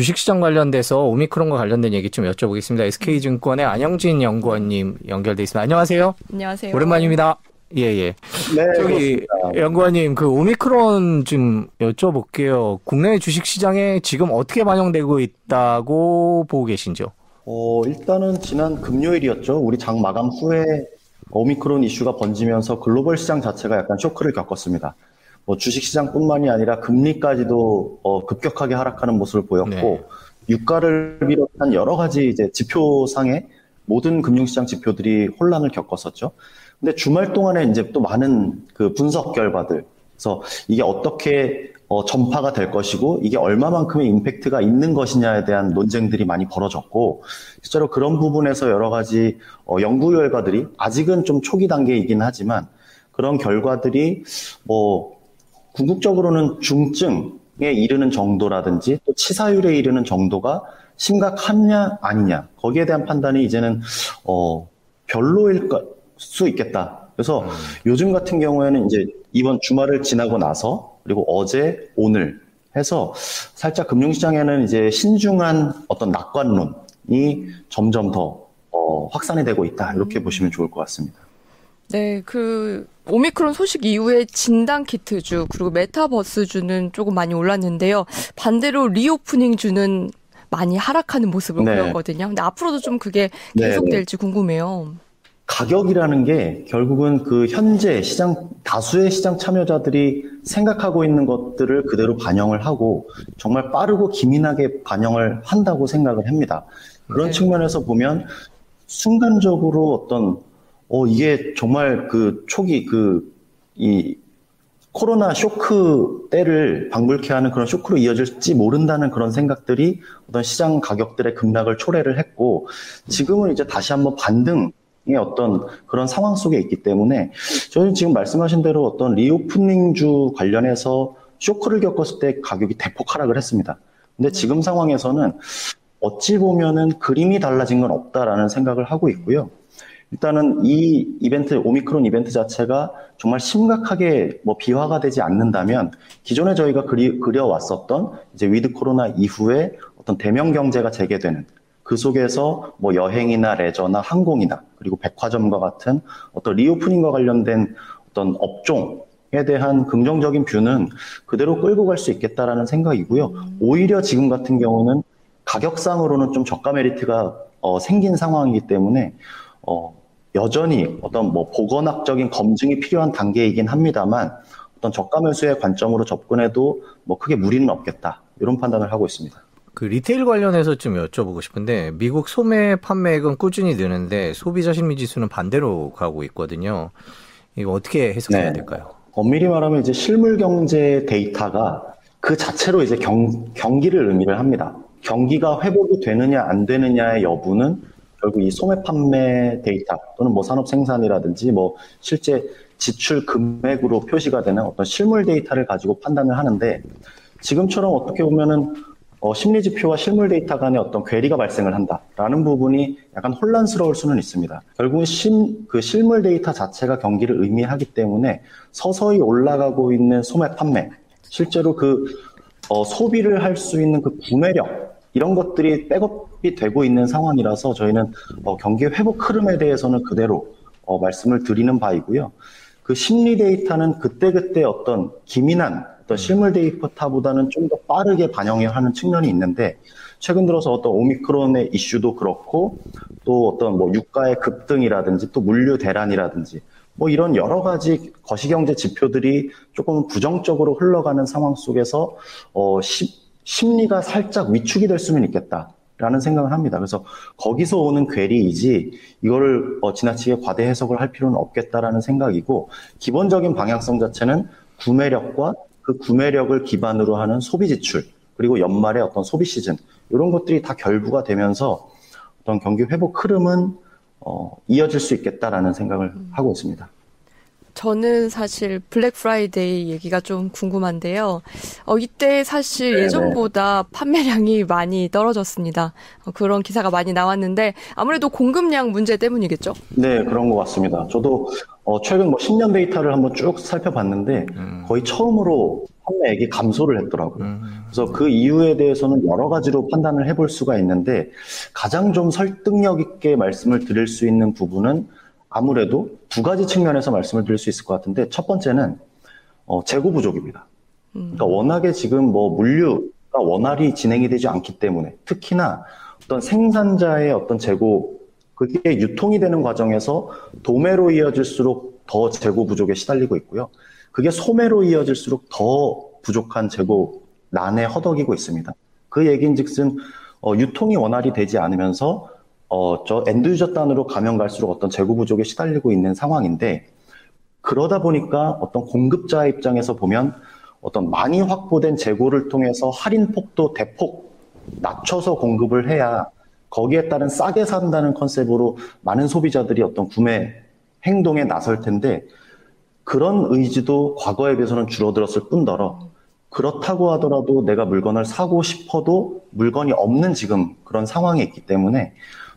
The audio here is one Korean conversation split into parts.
주식시장 관련돼서 오미크론과 관련된 얘기 좀 여쭤보겠습니다. SK증권의 안영진 연구원님 연결돼 있습니다. 안녕하세요. 안녕하세요. 오랜만입니다. 예, 예. 네, 저기 연구원님 그 오미크론 좀 여쭤볼게요. 국내 주식시장에 지금 어떻게 반영되고 있다고 보고 계신지요? 어, 일단은 지난 금요일이었죠. 우리 장 마감 후에 오미크론 이슈가 번지면서 글로벌 시장 자체가 약간 쇼크를 겪었습니다. 뭐 주식 시장뿐만이 아니라 금리까지도 어, 급격하게 하락하는 모습을 보였고 네. 유가를 비롯한 여러 가지 이제 지표상의 모든 금융시장 지표들이 혼란을 겪었었죠. 근데 주말 동안에 이제 또 많은 그 분석 결과들, 그래서 이게 어떻게 어, 전파가 될 것이고 이게 얼마만큼의 임팩트가 있는 것이냐에 대한 논쟁들이 많이 벌어졌고 실제로 그런 부분에서 여러 가지 어, 연구 결과들이 아직은 좀 초기 단계이긴 하지만 그런 결과들이 뭐 궁극적으로는 중증에 이르는 정도라든지 또 치사율에 이르는 정도가 심각하냐 아니냐 거기에 대한 판단이 이제는 어 별로일 수 있겠다. 그래서 음. 요즘 같은 경우에는 이제 이번 주말을 지나고 나서 그리고 어제 오늘 해서 살짝 금융시장에는 이제 신중한 어떤 낙관론이 점점 더 어, 확산이 되고 있다 이렇게 음. 보시면 좋을 것 같습니다. 네, 그 오미크론 소식 이후에 진단 키트주 그리고 메타버스 주는 조금 많이 올랐는데요. 반대로 reopening 주는 많이 하락하는 모습을 네. 보였거든요. 근데 앞으로도 좀 그게 네, 네. 계속될지 네. 궁금해요. 가격이라는 게 결국은 그 현재 시장 다수의 시장 참여자들이 생각하고 있는 것들을 그대로 반영을 하고 정말 빠르고 기민하게 반영을 한다고 생각을 합니다. 그런 네. 측면에서 보면 순간적으로 어떤 어 이게 정말 그 초기 그 이 코로나 쇼크 때를 방불케 하는 그런 쇼크로 이어질지 모른다는 그런 생각들이 어떤 시장 가격들의 급락을 초래를 했고 지금은 이제 다시 한번 반등 어떤 그런 상황 속에 있기 때문에 저는 지금 말씀하신 대로 어떤 리오프닝주 관련해서 쇼크를 겪었을 때 가격이 대폭 하락을 했습니다. 근데 네. 지금 상황에서는 어찌 보면은 그림이 달라진 건 없다라는 생각을 하고 있고요. 일단은 이 이벤트, 오미크론 이벤트 자체가 정말 심각하게 뭐 비화가 되지 않는다면 기존에 저희가 그리, 그려왔었던 이제 with 코로나 이후에 어떤 대면 경제가 재개되는 그 속에서 뭐 여행이나 레저나 항공이나 그리고 백화점과 같은 어떤 reopening과 관련된 어떤 업종 에 대한 긍정적인 view는 그대로 끌고 갈 수 있겠다라는 생각이고요. 오히려 지금 같은 경우는 가격상으로는 좀 저가 메리트가 어, 생긴 상황이기 때문에 어, 여전히 어떤 뭐 보건학적인 검증이 필요한 단계이긴 합니다만 어떤 저가 매수의 관점으로 접근해도 뭐 크게 무리는 없겠다 이런 판단을 하고 있습니다. 그 retail 관련해서 좀 여쭤보고 싶은데 미국 소매 판매액은 꾸준히 느는데 소비자 심리 지수는 반대로 가고 있거든요. 이거 어떻게 해석해야 네. 될까요? 엄밀히 말하면 이제 실물 경제 데이터가 그 자체로 이제 경, 경기를 의미를 합니다. 경기가 회복이 되느냐 안 되느냐의 여부는 결국 이 소매 판매 데이터 또는 뭐 산업 생산이라든지 뭐 실제 지출 금액으로 표시가 되는 어떤 실물 데이터를 가지고 판단을 하는데 지금처럼 어떻게 보면은 어, 심리 지표와 실물 데이터 간의 어떤 괴리가 발생을 한다라는 부분이 약간 혼란스러울 수는 있습니다. 결국은 심, 그 실물 데이터 자체가 경기를 의미하기 때문에 서서히 올라가고 있는 소매 판매, 실제로 그 어, 소비를 할 수 있는 그 구매력 이런 것들이 백업이 되고 있는 상황이라서 저희는 어, 경기 회복 흐름에 대해서는 그대로 어, 말씀을 드리는 바이고요. 그 심리 데이터는 그때그때 어떤 기민한 어떤 실물 데이터보다는 좀 더 빠르게 반영을 하는 측면이 있는데 최근 들어서 어떤 오미크론의 이슈도 그렇고 또 어떤 뭐 유가의 급등이라든지 또 물류 대란이라든지 뭐 이런 여러 가지 거시경제 지표들이 조금 부정적으로 흘러가는 상황 속에서 어 시, 심리가 살짝 위축이 될 수는 있겠다. 라는 생각을 합니다. 그래서 거기서 오는 괴리이지 이거를 어, 지나치게 과대 해석을 할 필요는 없겠다라는 생각이고 기본적인 방향성 자체는 구매력과 그 구매력을 기반으로 하는 소비 지출 그리고 연말의 어떤 소비 시즌 이런 것들이 다 결부가 되면서 어떤 경기 회복 흐름은 어, 이어질 수 있겠다라는 생각을 음. 하고 있습니다. 저는 사실 블랙 프라이데이 얘기가 좀 궁금한데요. 어, 이때 사실 네네. 예전보다 판매량이 많이 떨어졌습니다. 어, 그런 기사가 많이 나왔는데 아무래도 공급량 문제 때문이겠죠? 네, 그런 것 같습니다. 저도 어, 최근 뭐 10년 데이터를 한번 쭉 살펴봤는데 음. 거의 처음으로 판매액이 감소를 했더라고요. 음. 그래서 그 이유에 대해서는 여러 가지로 판단을 해볼 수가 있는데 가장 좀 설득력 있게 말씀을 드릴 수 있는 부분은 아무래도 두 가지 측면에서 말씀을 드릴 수 있을 것 같은데 첫 번째는 어, 재고 부족입니다. 그러니까 워낙에 지금 뭐 물류가 원활히 진행이 되지 않기 때문에 특히나 어떤 생산자의 어떤 재고 그게 유통이 되는 과정에서 도매로 이어질수록 더 재고 부족에 시달리고 있고요. 그게 소매로 이어질수록 더 부족한 재고 난에 허덕이고 있습니다. 그 얘기인즉슨 어, 유통이 원활히 되지 않으면서 어, 저 엔드유저 단으로 가면 갈수록 어떤 재고 부족에 시달리고 있는 상황인데 그러다 보니까 어떤 공급자 입장에서 보면 어떤 많이 확보된 재고를 통해서 할인 폭도 대폭 낮춰서 공급을 해야 거기에 따른 싸게 산다는 컨셉으로 많은 소비자들이 어떤 구매 행동에 나설 텐데 그런 의지도 과거에 비해서는 줄어들었을 뿐더러 그렇다고 하더라도 내가 물건을 사고 싶어도 물건이 없는 지금 그런 상황이 있기 때문에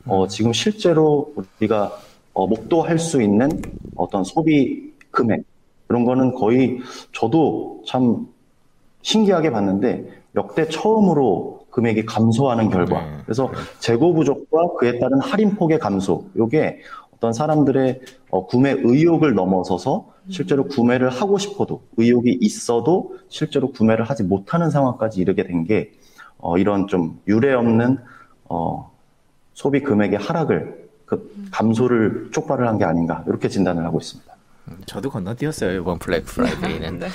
어, 지금 실제로 우리가 어, 목도할 수 있는 어떤 소비 금액 그런 거는 거의 저도 참 신기하게 봤는데 역대 처음으로 금액이 감소하는 결과. 네. 그래서 재고 부족과 그에 따른 할인 폭의 감소. 요게 어떤 사람들의 어, 구매 의욕을 넘어서서 실제로 구매를 하고 싶어도 의욕이 있어도 실제로 구매를 하지 못하는 상황까지 이르게 된 게 어, 이런 좀 유례 없는 어, 소비 금액의 하락을 그 감소를 촉발을 한 게 아닌가 이렇게 진단을 하고 있습니다. 음, 저도 건너뛰었어요 이번 블랙 프라이데이는. 네.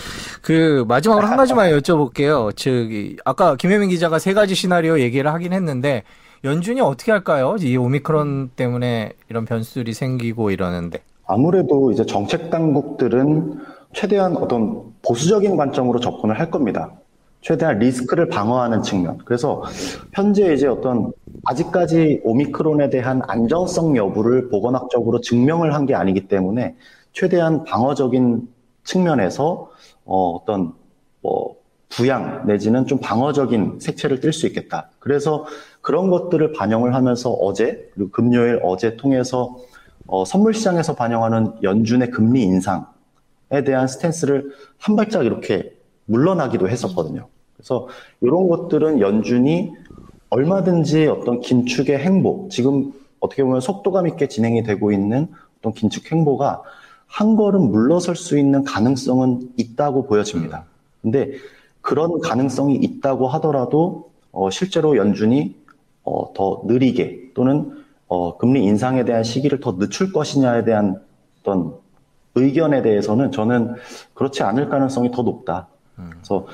그 마지막으로 한 가지만 여쭤볼게요. 즉 아까 김혜민 기자가 세 가지 시나리오 얘기를 하긴 했는데 연준이 어떻게 할까요? 이 오미크론 때문에 이런 변수들이 생기고 이러는데. 아무래도 이제 정책 당국들은 최대한 어떤 보수적인 관점으로 접근을 할 겁니다. 최대한 리스크를 방어하는 측면. 그래서 현재 이제 어떤 아직까지 오미크론에 대한 안정성 여부를 보건학적으로 증명을 한 게 아니기 때문에 최대한 방어적인 측면에서 어, 어떤 뭐 부양 내지는 좀 방어적인 색채를 띨 수 있겠다. 그래서 그런 것들을 반영을 하면서 어제 그리고 금요일 어제 통해서 어, 선물 시장에서 반영하는 연준의 금리 인상에 대한 스탠스를 한 발짝 이렇게 물러나기도 했었거든요. 그래서 이런 것들은 연준이 얼마든지 어떤 긴축의 행보, 지금 어떻게 보면 속도감 있게 진행이 되고 있는 어떤 긴축 행보가 한 걸음 물러설 수 있는 가능성은 있다고 보여집니다. 근데 그런 가능성이 있다고 하더라도 어, 실제로 연준이 어, 더 느리게 또는 어, 금리 인상에 대한 시기를 더 늦출 것이냐에 대한 어떤 의견에 대해서는 저는 그렇지 않을 가능성이 더 높다. 그래서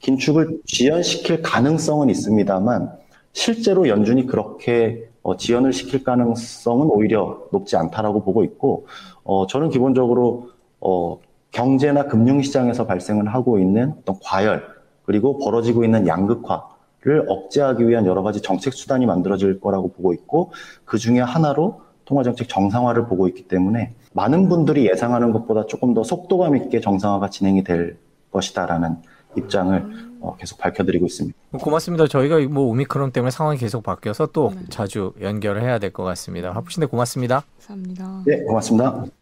긴축을 지연시킬 가능성은 있습니다만 실제로 연준이 그렇게 어, 지연을 시킬 가능성은 오히려 높지 않다라고 보고 있고 어, 저는 기본적으로 어, 경제나 금융시장에서 발생을 하고 있는 어떤 과열 그리고 벌어지고 있는 양극화를 억제하기 위한 여러 가지 정책 수단이 만들어질 거라고 보고 있고 그 중에 하나로 통화정책 정상화를 보고 있기 때문에 많은 분들이 예상하는 것보다 조금 더 속도감 있게 정상화가 진행이 될 것이다라는 입장을 어, 계속 밝혀드리고 있습니다. 고맙습니다. 저희가 뭐 오미크론 때문에 상황이 계속 바뀌어서 또 네. 자주 연결을 해야 될 것 같습니다. 하프신데 고맙습니다. 감사합니다. 네, 고맙습니다.